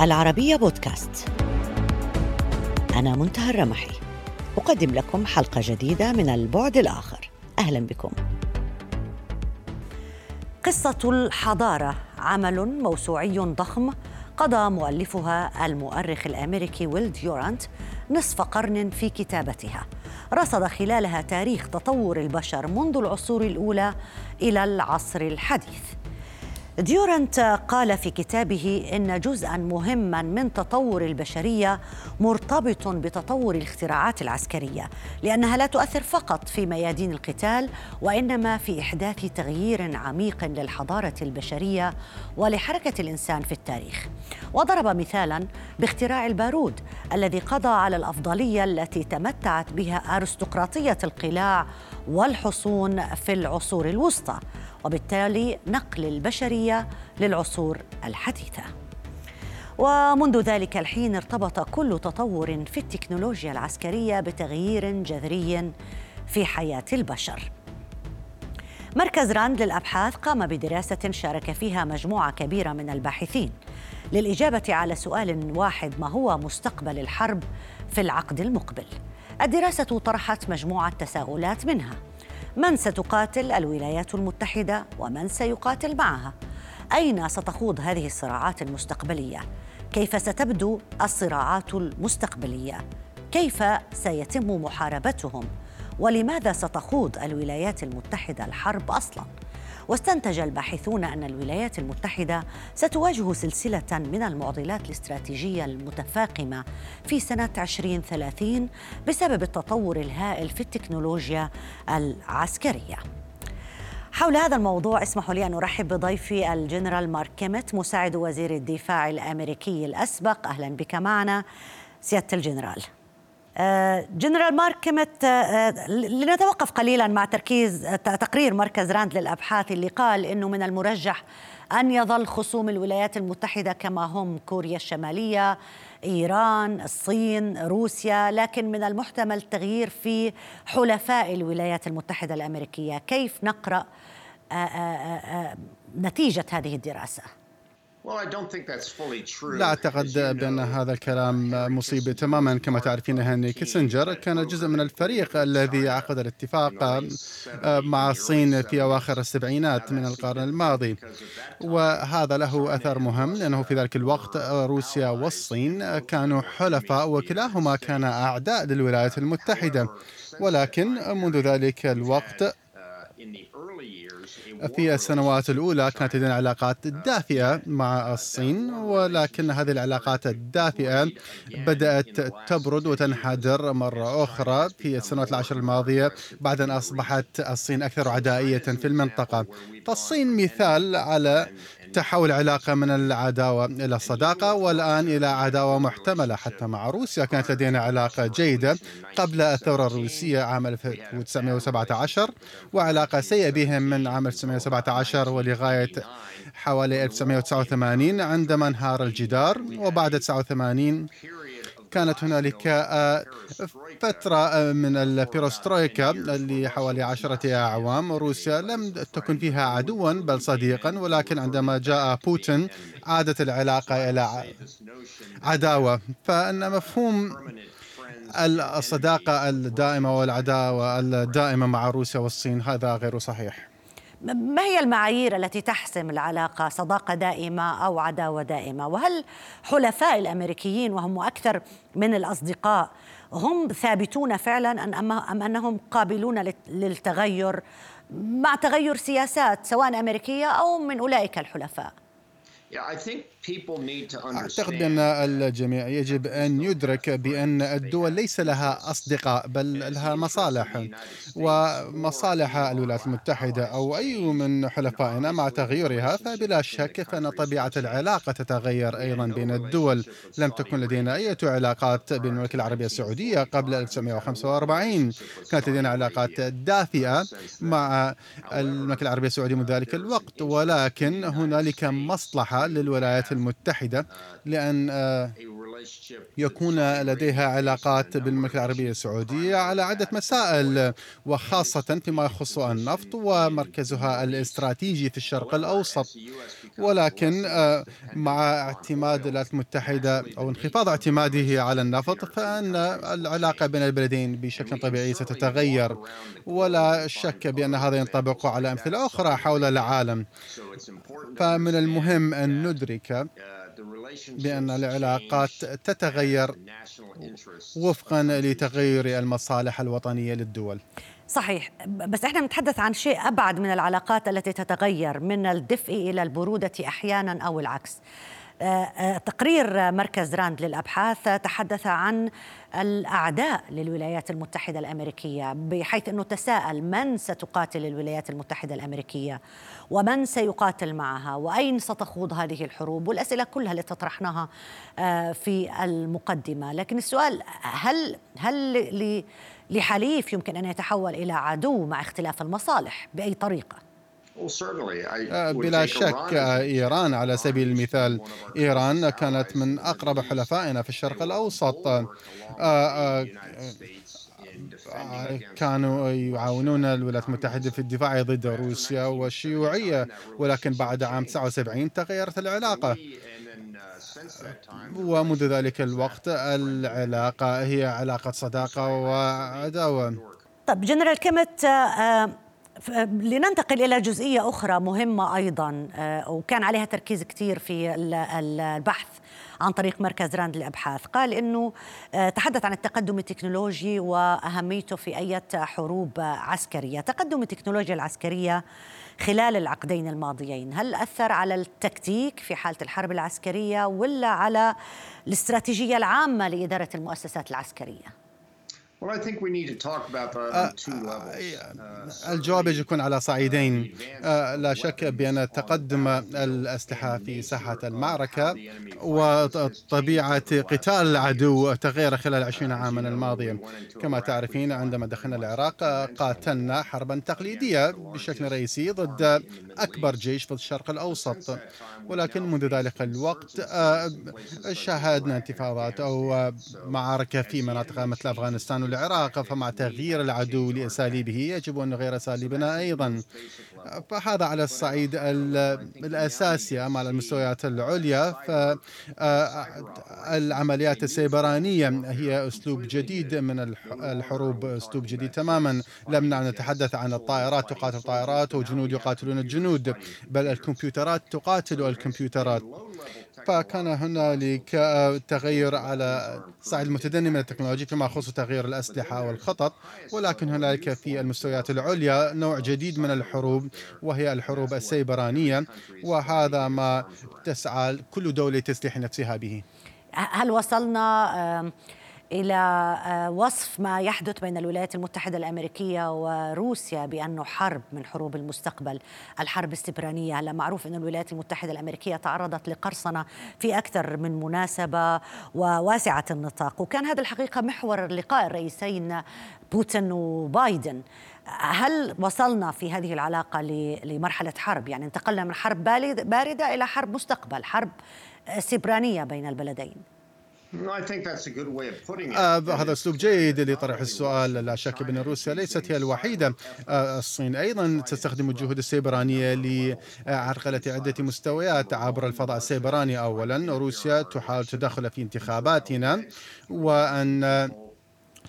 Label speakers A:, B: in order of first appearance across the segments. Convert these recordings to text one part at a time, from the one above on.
A: العربية بودكاست. أنا منتهى الرمحي. أقدم لكم حلقة جديدة من البعد الآخر. أهلا بكم. قصة الحضارة. عمل موسوعي ضخم قضى مؤلفها المؤرخ الأمريكي ويل ديورانت نصف قرن في كتابتها. رصد خلالها تاريخ تطور البشر منذ العصور الأولى إلى العصر الحديث. ديورنت قال في كتابه إن جزءا مهما من تطور البشرية مرتبط بتطور الاختراعات العسكرية لأنها لا تؤثر فقط في ميادين القتال وإنما في إحداث تغيير عميق للحضارة البشرية ولحركة الإنسان في التاريخ. وضرب مثالا باختراع البارود الذي قضى على الأفضلية التي تمتعت بها أرستقراطية القلاع والحصون في العصور الوسطى. وبالتالي نقل البشرية للعصور الحديثة. ومنذ ذلك الحين ارتبط كل تطور في التكنولوجيا العسكرية بتغيير جذري في حياة البشر. مركز راند للأبحاث قام بدراسة شارك فيها مجموعة كبيرة من الباحثين للإجابة على سؤال واحد ما هو مستقبل الحرب في العقد المقبل؟ الدراسة طرحت مجموعة تساؤلات منها من ستقاتل الولايات المتحدة ومن سيقاتل معها؟ أين ستخوض هذه الصراعات المستقبلية؟ كيف ستبدو الصراعات المستقبلية؟ كيف سيتم محاربتهم؟ ولماذا ستخوض الولايات المتحدة الحرب أصلا؟ واستنتج الباحثون أن الولايات المتحدة ستواجه سلسلة من المعضلات الاستراتيجية المتفاقمة في سنة 2030 بسبب التطور الهائل في التكنولوجيا العسكرية. حول هذا الموضوع اسمحوا لي أن أرحب بضيفي الجنرال مارك كيميت مساعد وزير الدفاع الأمريكي الأسبق أهلا بك معنا سيادة الجنرال. آه، جنرال مارك كيمت آه، لنتوقف قليلا مع تركيز تقرير مركز راند للأبحاث اللي قال إنه من المرجح أن يظل خصوم الولايات المتحدة كما هم كوريا الشمالية إيران الصين روسيا لكن من المحتمل التغيير في حلفاء الولايات المتحدة الأمريكية. كيف نقرأ آه، نتيجة هذه الدراسة؟
B: لا أعتقد بأن هذا الكلام مصيبة تماما. كما تعرفين هنري كيسنجر كان جزء من الفريق الذي عقد الاتفاق مع الصين في أواخر السبعينات من القرن الماضي. وهذا له أثر مهم لأنه في ذلك الوقت روسيا والصين كانوا حلفاء وكلاهما كان أعداء للولايات المتحدة. ولكن منذ ذلك الوقت في السنوات الأولى كانت لدينا علاقات دافئة مع الصين ولكن هذه العلاقات الدافئة بدأت تبرد وتنحدر مرة أخرى في السنوات العشر الماضية بعد أن أصبحت الصين أكثر عدائية في المنطقة. فالصين مثال على تحول علاقة من العداوة إلى الصداقة والآن إلى عداوة محتملة. حتى مع روسيا كانت لدينا علاقة جيدة قبل الثورة الروسية عام 1917 وعلاقة سيئة بهم من عام 1917 ولغاية حوالي 1989 عندما انهار الجدار. وبعد 89 كانت هنالك آه، فترة آه، من البيروسترويكا اللي حوالي عشرة أعوام. روسيا لم تكن فيها عدوا بل صديقا. ولكن عندما جاء بوتين عادت العلاقة إلى عداوة. فإن مفهوم الصداقة الدائمة والعداوة الدائمة مع روسيا والصين هذا غير صحيح.
A: ما هي المعايير التي تحسم العلاقة صداقة دائمة أو عداوة دائمة؟ وهل حلفاء الأمريكيين وهم أكثر من الأصدقاء هم ثابتون فعلا أم أنهم قابلون للتغير؟ مع تغير سياسات سواء أمريكية أو من أولئك الحلفاء.
B: أعتقد بأن الجميع يجب أن يدرك بأن الدول ليس لها أصدقاء بل لها مصالح ومصالح الولايات المتحدة أو أي من حلفائنا مع تغيرها فبلا شك فإن طبيعة العلاقة تتغير أيضا بين الدول. لم تكن لدينا أي علاقات بين المملكة العربية السعودية قبل 1945 كانت لدينا علاقات دافئة مع المملكة العربية السعودية منذ ذلك الوقت ولكن هنالك مصلحة للولايات المتحدة لأن آه، يكون لديها علاقات بالمملكة العربية السعودية على عدة مسائل وخاصة فيما يخص النفط ومركزها الاستراتيجي في الشرق الأوسط. ولكن آه، مع اعتماد الولايات المتحدة أو انخفاض اعتماده على النفط فإن العلاقة بين البلدين بشكل طبيعي ستتغير. ولا شك بأن هذا ينطبق على أمثلة أخرى حول العالم. فمن المهم أن ندرك بأن العلاقات تتغير وفقا لتغير المصالح الوطنية للدول.
A: صحيح. بس إحنا نتحدث عن شيء أبعد من العلاقات التي تتغير من الدفء إلى البرودة أحيانا أو العكس. تقرير مركز راند للأبحاث تحدث عن الأعداء للولايات المتحدة الأمريكية بحيث أنه تساءل من ستقاتل الولايات المتحدة الأمريكية ومن سيقاتل معها وأين ستخوض هذه الحروب؟ والأسئلة كلها اللي تطرحناها آه، في المقدمة. لكن السؤال هل هل لحليف يمكن أن يتحول إلى عدو مع اختلاف المصالح؟ بأي طريقة؟
B: آه، بلا شك آه، إيران على سبيل المثال. إيران كانت من أقرب حلفائنا في الشرق الأوسط. آه، كانوا يعاونون الولايات المتحدة في الدفاع ضد روسيا والشيوعية. ولكن بعد عام 79 تغيرت العلاقة. ومنذ ذلك الوقت العلاقة هي علاقة صداقة وعداوة.
A: طب جنرال كيمت لننتقل إلى جزئية أخرى مهمة أيضا آه، وكان عليها تركيز كثير في البحث عن طريق مركز راند للأبحاث قال أنه آه، تحدث عن التقدم التكنولوجي وأهميته في أي حروب عسكرية تقدم التكنولوجيا العسكرية خلال العقدين الماضيين هل أثر على التكتيك في حالة الحرب العسكرية ولا على الاستراتيجية العامة لإدارة المؤسسات العسكرية؟
B: الجواب يجب يكون على صعيدين. uh, لا شك بأن تقدم الأسلحة في ساحة المعركة وطبيعة قتال العدو تغير خلال عشرين عاما الماضية. كما تعرفين عندما دخلنا العراق قاتلنا حربا تقليدية بشكل رئيسي ضد أكبر جيش في الشرق الأوسط. ولكن منذ ذلك الوقت uh, شاهدنا انتفاضات أو معارك في مناطق مثل أفغانستان العراق فمع تغيير العدو لأساليبه يجب أن نغير أساليبنا أيضا. فهذا على الصعيد الأساسي. أما على المستويات العليا فالعمليات السيبرانية هي أسلوب جديد من الحروب أسلوب جديد تماما. لم نتحدث عن الطائرات تقاتل طائرات وجنود يقاتلون الجنود بل الكمبيوترات تقاتل الكمبيوترات. فكان هنالك تغير على الصعيد المتدني من التكنولوجيا فيما يخص تغيير الأسلحة والخطط. ولكن هنالك في المستويات العليا نوع جديد من الحروب وهي الحروب السيبرانية. وهذا ما تسعى كل دولة تسلح نفسها به.
A: هل وصلنا إلى آه، وصف ما يحدث بين الولايات المتحدة الأمريكية وروسيا بأنه حرب من حروب المستقبل، الحرب السبرانيه، هلا معروف إن الولايات المتحدة الأمريكية تعرضت لقرصنة في أكثر من مناسبة وواسعة النطاق، وكان هذا الحقيقة محور لقاء الرئيسين بوتين وبايدن. هل وصلنا في هذه العلاقة لمرحلة حرب؟ يعني انتقلنا من حرب باردة إلى حرب مستقبل، حرب سبرانيه بين البلدين.
B: آه هذا أسلوب جيد لطرح السؤال. لا شك بأن روسيا ليست هي الوحيدة. آه الصين أيضا تستخدم الجهود السيبرانية لعرقلة عدة مستويات عبر الفضاء السيبراني. اولا روسيا تحاول تدخل في انتخاباتنا وأن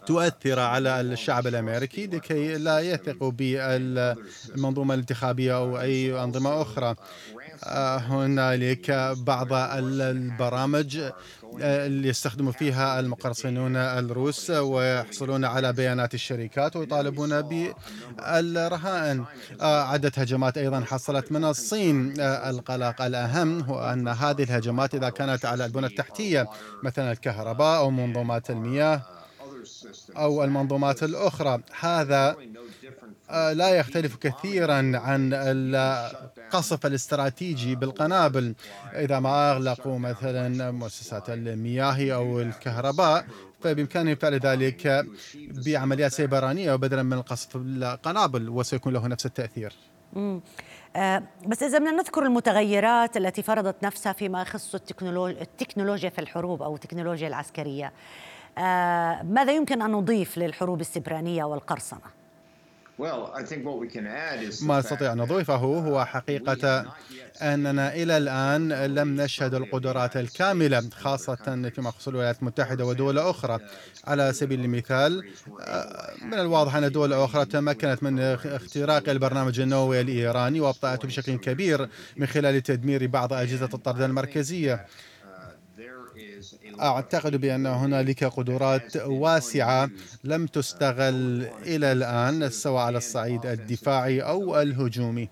B: تؤثر على الشعب الأمريكي لكي لا يثقوا بالمنظومة الانتخابية أو أي أنظمة أخرى. هنالك بعض البرامج اللي يستخدموا فيها المقرصنون الروس ويحصلون على بيانات الشركات ويطالبون بالرهائن عدة هجمات أيضا حصلت من الصين. القلق الأهم هو أن هذه الهجمات إذا كانت على البنى التحتية مثلا الكهرباء أو منظومات المياه. أو المنظومات الأخرى. هذا آه، لا يختلف كثيرا عن القصف الاستراتيجي بالقنابل. إذا ما أغلقوا مثلا مؤسسات المياه أو الكهرباء فبإمكانهم فعل ذلك بعمليات سيبرانية وبدلا من القصف بالقنابل وسيكون له نفس التأثير.
A: آه بس إذا بدنا نذكر المتغيرات التي فرضت نفسها فيما يخص التكنولوجيا في الحروب أو التكنولوجيا العسكرية ماذا يمكن أن نضيف للحروب السبرانية والقرصنة؟
B: ما نستطيع أن نضيفه هو حقيقة أننا إلى الآن لم نشهد القدرات الكاملة خاصة فيما يخص الولايات المتحدة ودول أخرى على سبيل المثال آه، من الواضح أن دول أخرى تمكنت من اختراق البرنامج النووي الإيراني وأبطأته بشكل كبير من خلال تدمير بعض أجهزة الطرد المركزية أعتقد بأن هنالك قدرات واسعة لم تستغل إلى الآن سواء على الصعيد الدفاعي أو الهجومي.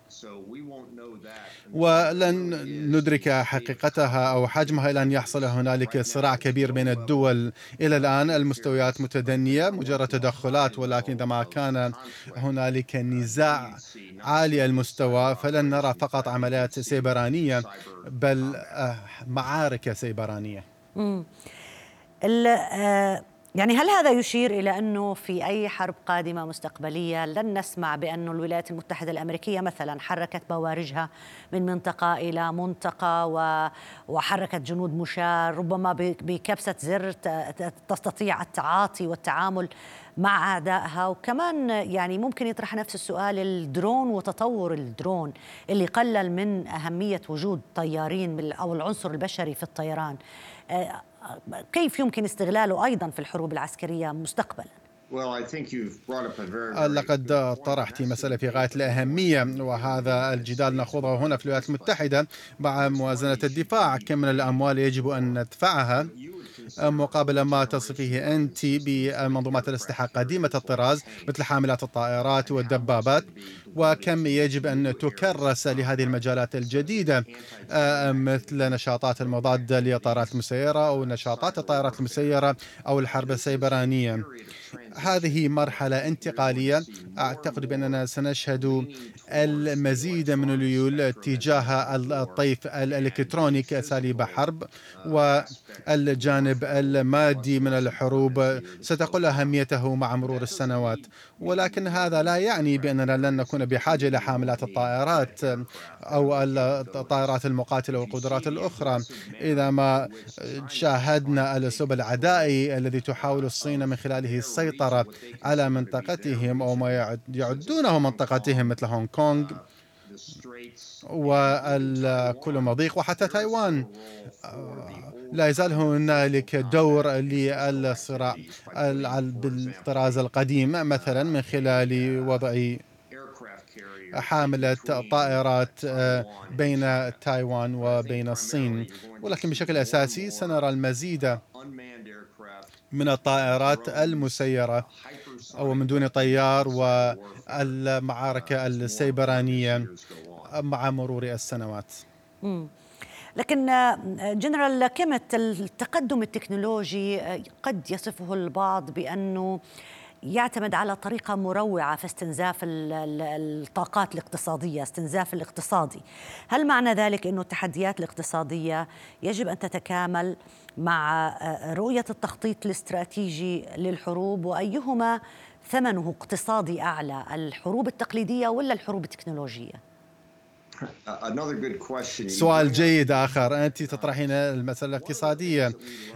B: ولن ندرك حقيقتها أو حجمها إلى أن يحصل هنالك صراع كبير بين الدول. إلى الآن المستويات متدنية مجرد تدخلات ولكن إذا ما كان هنالك نزاع عالي المستوى فلن نرى فقط عمليات سيبرانية بل آه، معارك سيبرانية.
A: يعني هل هذا يشير إلى أنه في أي حرب قادمة مستقبلية لن نسمع بأن الولايات المتحدة الأمريكية مثلا حركت بوارجها من منطقة إلى منطقة وحركت جنود مشاة ربما بكبسة زر تستطيع التعاطي والتعامل مع أعدائها. وكمان يعني ممكن يطرح نفس السؤال الدرون وتطور الدرون اللي قلل من أهمية وجود طيارين أو العنصر البشري في الطيران. آه، كيف يمكن استغلاله أيضا في الحروب العسكرية مستقبلا؟
B: لقد طرحت مسألة في غاية الأهمية وهذا الجدال نخوضه هنا في الولايات المتحدة مع موازنة الدفاع. كم من الأموال يجب أن ندفعها؟ مقابل ما تصفيه أنت بمنظومات الأسلحة قديمة الطراز مثل حاملات الطائرات والدبابات. وكم يجب أن تكرس لهذه المجالات الجديدة؟ آه، مثل نشاطات المضاد للطائرات المسيرة أو نشاطات الطائرات المسيرة أو الحرب السيبرانية. هذه مرحلة انتقالية. أعتقد بأننا سنشهد المزيد من اليول تجاه الطيف الإلكتروني كأساليب حرب والجانب المادي من الحروب. ستقل أهميته مع مرور السنوات. ولكن هذا لا يعني بأننا لن نكون بحاجة إلى حاملات الطائرات أو الطائرات المقاتلة والقدرات الأخرى. إذا ما شاهدنا الأسلوب العدائي الذي تحاول الصين من خلاله السيطرة على منطقتهم أو ما يعدونه منطقتهم مثل هونغ كونغ والكل مضيق وحتى تايوان. لا يزال هنالك دور للصراع بالطراز القديم مثلا من خلال وضع حاملة طائرات آه، بين تايوان وبين الصين. ولكن بشكل أساسي سنرى المزيد من الطائرات المسيرة أو من دون طيار والمعارك السيبرانية مع مرور السنوات.
A: لكن جنرال كيمت التقدم التكنولوجي قد يصفه البعض بأنه يعتمد على طريقة مروعة في استنزاف الطاقات الاقتصادية استنزاف الاقتصادي هل معنى ذلك أن التحديات الاقتصادية يجب أن تتكامل مع آه، رؤية التخطيط الاستراتيجي للحروب وأيهما ثمنه اقتصادي أعلى الحروب التقليدية ولا الحروب التكنولوجية؟
B: سؤال جيد آخر. أنت تطرحين المسألة الاقتصادية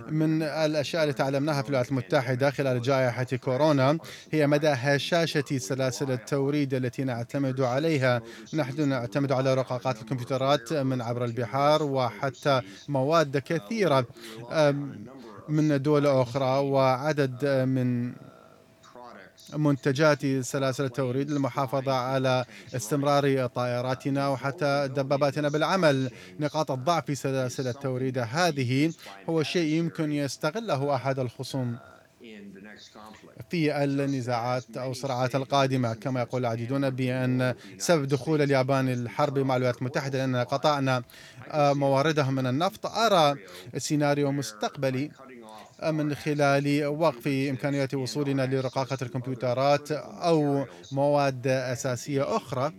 B: من الأشياء اللي تعلمناها في الولايات المتحدة خلال جائحة كورونا هي مدى هشاشة سلاسل التوريد التي نعتمد عليها. نحن نعتمد على رقاقات الكمبيوترات من عبر البحار وحتى مواد كثيرة من دول أخرى وعدد من منتجات سلاسل التوريد للمحافظة على استمرار طائراتنا وحتى دباباتنا بالعمل. نقاط الضعف في سلاسل التوريد هذه هو شيء يمكن يستغله أحد الخصوم. في النزاعات أو الصراعات القادمة كما يقول العديدون بأن سبب دخول اليابان الحرب مع الولايات المتحدة لأننا قطعنا مواردهم من النفط. أرى سيناريو مستقبلي من خلال وقف إمكانية وصولنا لرقاقة الكمبيوترات أو مواد أساسية أخرى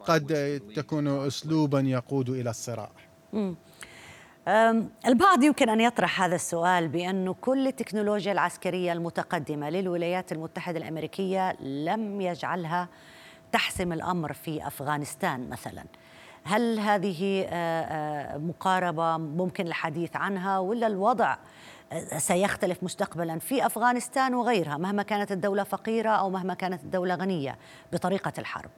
B: قد تكون أسلوبا يقود إلى الصراع.
A: البعض يمكن أن يطرح هذا السؤال بأن كل التكنولوجيا العسكرية المتقدمة للولايات المتحدة الأمريكية لم يجعلها تحسم الأمر في أفغانستان مثلا. هل هذه مقاربة ممكن الحديث عنها ولا الوضع سيختلف مستقبلا في أفغانستان وغيرها مهما كانت الدولة فقيرة أو مهما كانت الدولة غنية بطريقة الحرب.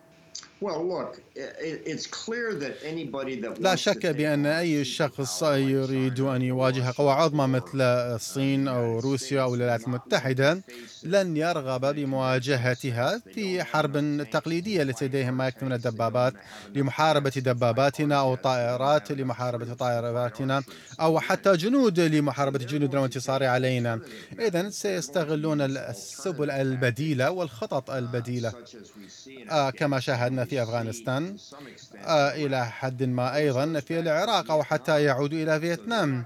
B: لا شك بأن أي شخص يريد أن يواجه قوى عظمى مثل الصين أو روسيا أو الولايات المتحدة لن يرغب بمواجهتها في حرب تقليدية ليس لديهم ما يكفي من الدبابات لمحاربة دباباتنا أو طائرات لمحاربة طائراتنا أو حتى جنود لمحاربة جنودنا والانتصار علينا. إذا سيستغلون السبل البديلة والخطط البديلة. آه كما شاهدنا في أفغانستان آه إلى حد ما أيضا في العراق أو حتى يعودوا إلى فيتنام.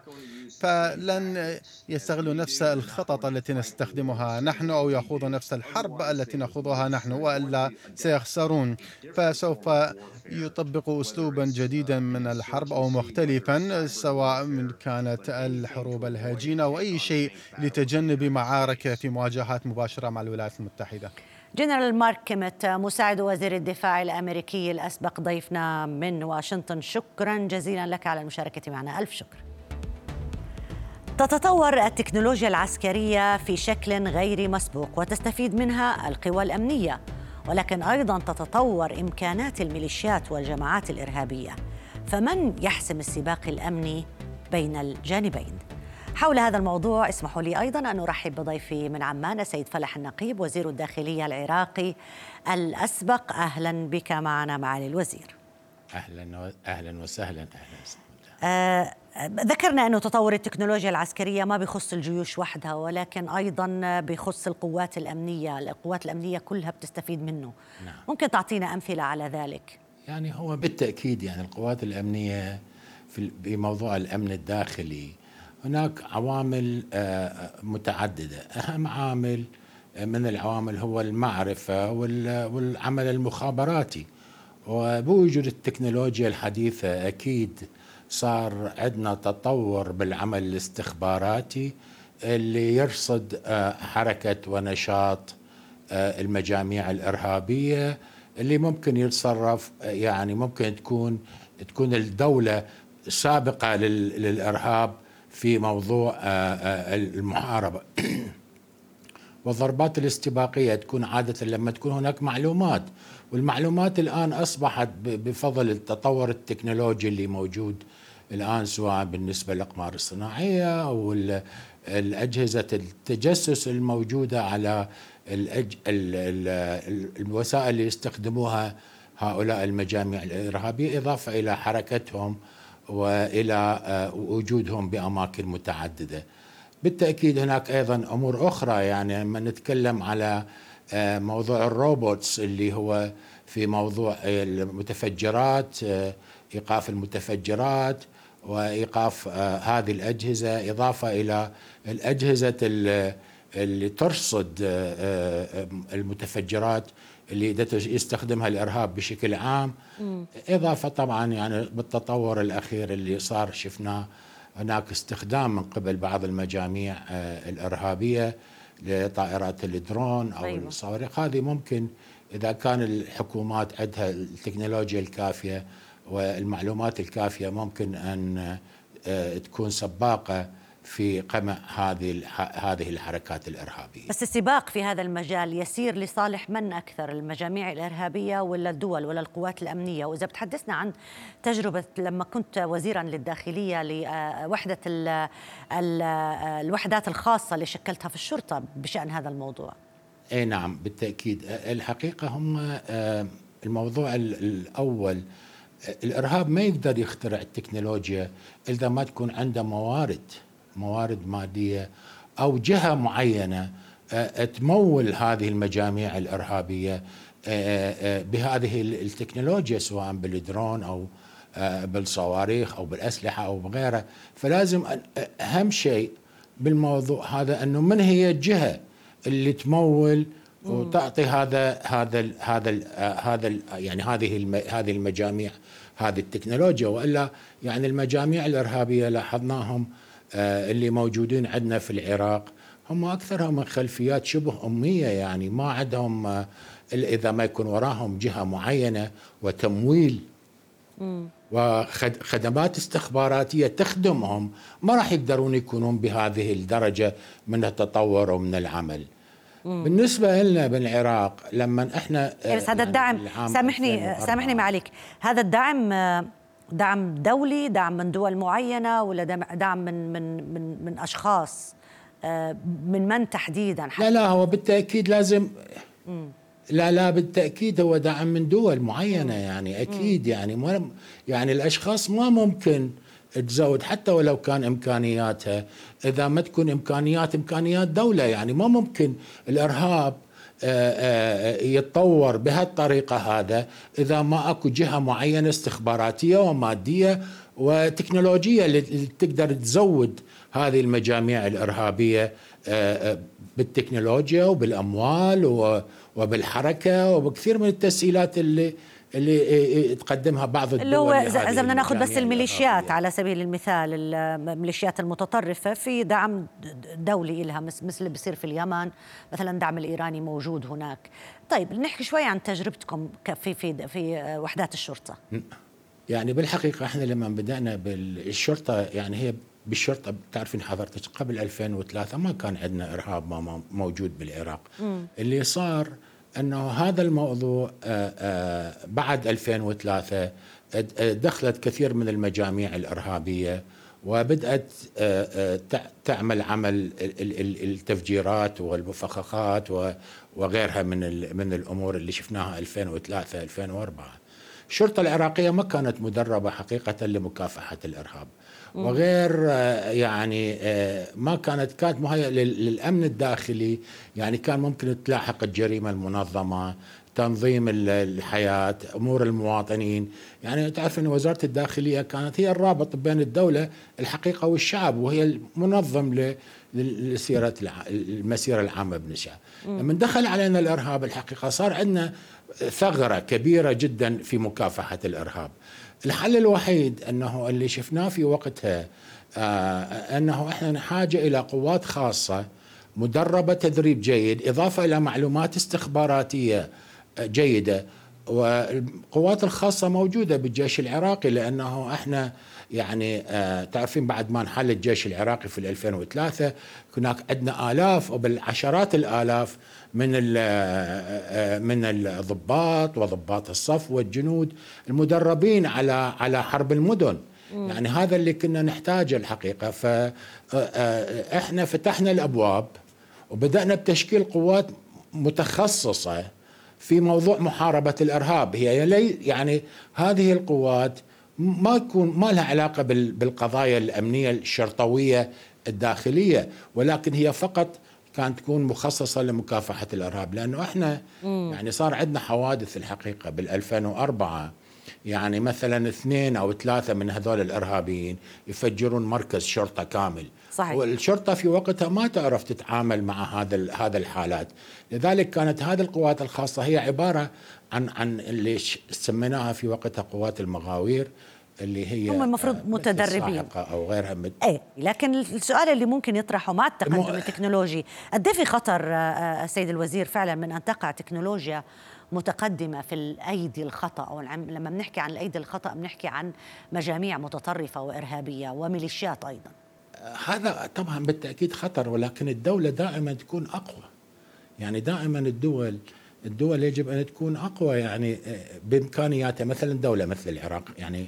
B: فلن يستغلوا نفس الخطط التي نستخدمها نحن أو يخوضوا نفس الحرب التي نخوضها نحن وإلا سيخسرون. فسوف يطبقوا اسلوبا جديدا من الحرب أو مختلفا سواء من كانت الحروب الهجينة أو أي شيء لتجنب معارك في مواجهات مباشرة مع الولايات المتحدة.
A: جنرال مارك كيمت مساعد وزير الدفاع الأمريكي الأسبق ضيفنا من واشنطن. شكرا جزيلا لك على المشاركة معنا. ألف شكر. تتطور التكنولوجيا العسكرية في شكل غير مسبوق وتستفيد منها القوى الأمنية ولكن أيضا تتطور إمكانات الميليشيات والجماعات الإرهابية. فمن يحسم السباق الأمني بين الجانبين؟ حول هذا الموضوع اسمحوا لي أيضا أن أرحب بضيفي من عمان السيد فلح النقيب وزير الداخلية العراقي الأسبق. أهلا بك معنا معالي الوزير.
C: أهلا أهلا وسهلا أهلا وسهلا.
A: آه ذكرنا أنه تطور التكنولوجيا العسكرية ما بيخص الجيوش وحدها ولكن أيضا بيخص القوات الأمنية. القوات الأمنية كلها بتستفيد منه. نعم. ممكن تعطينا أمثلة على ذلك؟
C: يعني هو بالتأكيد يعني القوات الأمنية في بموضوع الأمن الداخلي هناك عوامل متعددة. أهم عامل من العوامل هو المعرفة والعمل المخابراتي. وبوجود التكنولوجيا الحديثة أكيد صار عندنا تطور بالعمل الاستخباراتي اللي يرصد حركة ونشاط المجاميع الإرهابية اللي ممكن يتصرف يعني ممكن تكون تكون الدولة سابقة للإرهاب. في موضوع المحاربة. والضربات الاستباقية تكون عادة لما تكون هناك معلومات والمعلومات الآن أصبحت بفضل التطور التكنولوجي اللي موجود الآن سواء بالنسبة للأقمار الصناعية أو الأجهزة التجسس الموجودة على الأج... الوسائل اللي يستخدموها هؤلاء المجاميع الإرهابية إضافة إلى حركتهم وإلى وجودهم بأماكن متعددة. بالتأكيد هناك أيضا أمور أخرى يعني لما نتكلم على موضوع الروبوتس اللي هو في موضوع المتفجرات إيقاف المتفجرات وإيقاف هذه الأجهزة إضافة إلى الأجهزة اللي ترصد المتفجرات اللي يستخدمها الإرهاب بشكل عام. إضافة طبعا يعني بالتطور الأخير اللي صار شفناه هناك استخدام من قبل بعض المجاميع الإرهابية لطائرات الدرون أو أيوة. الصواريخ. هذه ممكن إذا كان الحكومات عندها التكنولوجيا الكافية والمعلومات الكافية ممكن أن تكون سباقة في قمع هذه هذه الحركات الإرهابية.
A: بس السباق في هذا المجال يسير لصالح من أكثر المجاميع الإرهابية ولا الدول ولا القوات الأمنية؟ وإذا بتحدثنا عن تجربة لما كنت وزيرا للداخلية لوحدة الوحدات الخاصة اللي شكلتها في الشرطة بشأن هذا الموضوع.
C: أي نعم بالتأكيد الحقيقة هم الموضوع الأول الإرهاب ما يقدر يخترع التكنولوجيا اذا ما تكون عنده موارد موارد مادية أو جهة معينة تمول هذه المجاميع الإرهابية بهذه التكنولوجيا سواء بالدرون أو بالصواريخ أو بالأسلحة أو بغيرها. فلازم أهم شيء بالموضوع هذا أنه من هي الجهة اللي تمول وتعطي هذا هذا هذا هذا يعني هذه هذه المجاميع هذه التكنولوجيا. وإلا يعني المجاميع الإرهابية لاحظناهم اللي موجودين عندنا في العراق هم أكثرهم من خلفيات شبه أمية يعني ما عندهم آه، إذا ما يكون وراهم جهة معينة وتمويل وخدمات استخباراتية تخدمهم ما راح يقدرون يكونون بهذه الدرجة من التطور ومن العمل. بالنسبة لنا بالعراق لما إحنا
A: يعني بس هذا الدعم سامحني سامحني معليك هذا الدعم دعم دولي دعم من دول معينة ولا دعم من من من من أشخاص آه، من من تحديدا؟
C: لا لا هو بالتأكيد لازم مم. لا لا بالتأكيد هو دعم من دول معينة يعني أكيد يعني ما يعني الأشخاص ما ممكن تزود حتى ولو كان إمكانياتها. إذا ما تكون إمكانيات إمكانيات دولة يعني ما ممكن الإرهاب يتطور بهالطريقة هذا إذا ما أكو جهة معينة استخباراتية ومادية وتكنولوجية اللي تقدر تزود هذه المجاميع الإرهابية آه، بالتكنولوجيا وبالأموال وبالحركة وبكثير من التسهيلات اللي اللي تقدمها بعض الدول
A: اللي هو اذا بدنا ناخذ بس الميليشيات على سبيل المثال الميليشيات المتطرفة في دعم دولي لها مثل اللي بيصير في اليمن مثلا دعم الإيراني موجود هناك. طيب نحكي شوي عن تجربتكم في في في وحدات الشرطة.
C: يعني بالحقيقة إحنا لما بدأنا بالشرطة يعني هي بالشرطة بتعرفين حضرتك قبل 2003 ما كان عندنا إرهاب موجود بالعراق. اللي صار أنه هذا الموضوع آه، آه، بعد 2003 دخلت كثير من المجاميع الإرهابية وبدأت آه، تعمل عمل التفجيرات والمفخخات وغيرها من من الأمور اللي شفناها 2003 2004 الشرطة العراقية ما كانت مدربة حقيقة لمكافحة الإرهاب. وغير آه، يعني آه، ما كانت كانت مهيئة للأمن الداخلي. يعني كان ممكن تلاحق الجريمة المنظمة تنظيم الحياة أمور المواطنين. يعني تعرف إن وزارة الداخلية كانت هي الرابط بين الدولة الحقيقة والشعب وهي المنظم لسيرة المسيرة العامة بالنشاء لما دخل علينا الإرهاب الحقيقة صار عندنا ثغرة كبيرة جدا في مكافحة الإرهاب. الحل الوحيد أنه اللي شفناه في وقتها آه أنه إحنا نحاجه إلى قوات خاصة مدربة تدريب جيد إضافة إلى معلومات استخباراتية جيدة. والقوات الخاصة موجودة بالجيش العراقي لأنه إحنا يعني آه تعرفين بعد ما انحل الجيش العراقي في 2003 هناك عندنا آلاف وبالعشرات الآلاف من من الضباط وضباط الصف والجنود المدربين على على حرب المدن. يعني هذا اللي كنا نحتاجه آه، آه، فتحنا الأبواب وبدأنا بتشكيل قوات متخصصة في موضوع محاربة الإرهاب. هي يعني هذه القوات ما يكون ما لها علاقة بالقضايا الأمنية الشرطوية الداخلية ولكن هي فقط كانت تكون مخصصة لمكافحة الإرهاب لأنه إحنا مم. يعني صار عندنا حوادث الحقيقة بال 2004 يعني مثلا اثنين أو ثلاثة من هذول الإرهابيين يفجرون مركز شرطة كامل صحيح. والشرطة في وقتها ما تعرف تتعامل مع هذا هذا الحالات لذلك كانت هذه القوات الخاصة هي عبارة عن عن اللي سميناها في وقتها قوات المغاوير اللي هي
A: هم المفروض متدربين.
C: أو غيرها مد...
A: إيه لكن السؤال اللي ممكن يطرحه مع التقدم الم... التكنولوجي قد إيه في خطر السيد آه، آه، الوزير فعلا من أن تقع تكنولوجيا متقدمة في الأيدي الخطأ لما بنحكي عن الأيدي الخطأ بنحكي عن مجاميع متطرفة وإرهابية وميليشيات أيضا.
C: هذا طبعا بالتأكيد خطر ولكن الدولة دائما تكون أقوى. يعني دائما الدول الدول يجب أن تكون أقوى يعني آه، بإمكانياتها. مثلا دولة مثل العراق يعني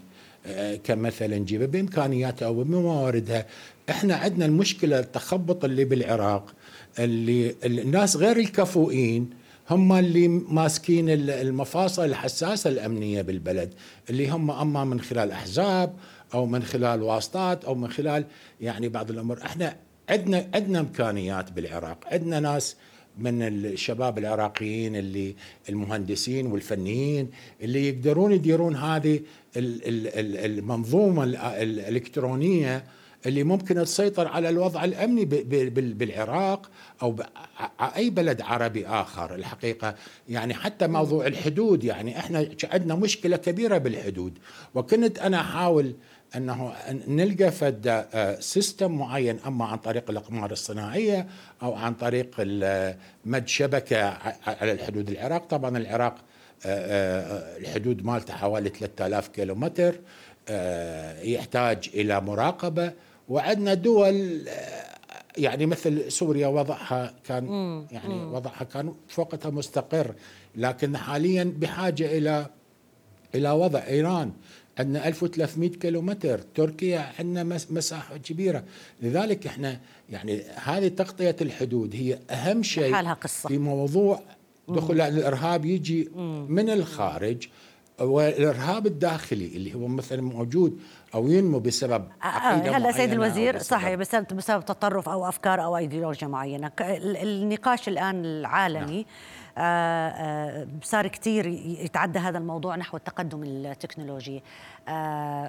C: آه، كمثل نجيبه بامكانياتها أو بمواردها إحنا عندنا المشكلة التخبط اللي بالعراق اللي الناس غير الكفؤين هم اللي ماسكين المفاصل الحساسة الأمنية بالبلد اللي هم أما من خلال أحزاب أو من خلال واسطات أو من خلال يعني بعض الأمور. إحنا عندنا عندنا إمكانيات بالعراق. عندنا ناس من الشباب العراقيين اللي المهندسين والفنيين اللي يقدرون يديرون هذه المنظومة الإلكترونية اللي ممكن تسيطر على الوضع الأمني بالعراق أو أي بلد عربي آخر. الحقيقة يعني حتى موضوع الحدود يعني إحنا عندنا مشكلة كبيرة بالحدود. وكنت أنا أحاول أنه نلقى فد سيستم معين أما عن طريق الأقمار الصناعية أو عن طريق مد شبكة على الحدود. العراق طبعا العراق الحدود مالته حوالي 3000 كيلومتر يحتاج إلى مراقبة. وعندنا دول يعني مثل سوريا وضعها كان يعني وضعها كان فوقتها مستقر لكن حاليا بحاجة إلى إلى وضع إيران عندنا 1300 كيلومتر تركيا عندنا مساحة كبيرة. لذلك إحنا يعني هذه تغطية الحدود هي أهم شيء
A: حالها قصة.
C: في موضوع دخول الإرهاب يجي من الخارج والإرهاب الداخلي اللي هو مثلا موجود أو ينمو بسبب
A: آه، آه، عقيدة هلا سيد الوزير صحيح بسبب بسبب تطرف أو أفكار أو ايديولوجيا معينة. النقاش الآن العالمي نعم. آه، صار كثير يتعدى هذا الموضوع نحو التقدم التكنولوجي.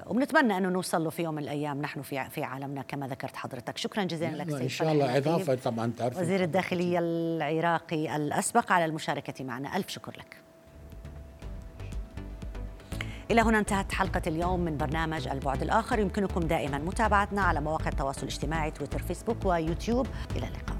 A: وبنتمنى أنه نوصل له في يوم من الأيام نحن في في عالمنا كما ذكرت حضرتك. شكرا جزيلا لك
C: سيد إن شاء الله إضافة طبعا
A: تعرف وزير الداخلية العراقي الأسبق على المشاركة معنا. ألف شكر لك. إلى هنا انتهت حلقة اليوم من برنامج البعد الآخر. يمكنكم دائما متابعتنا على مواقع التواصل الاجتماعي تويتر فيسبوك ويوتيوب. إلى اللقاء.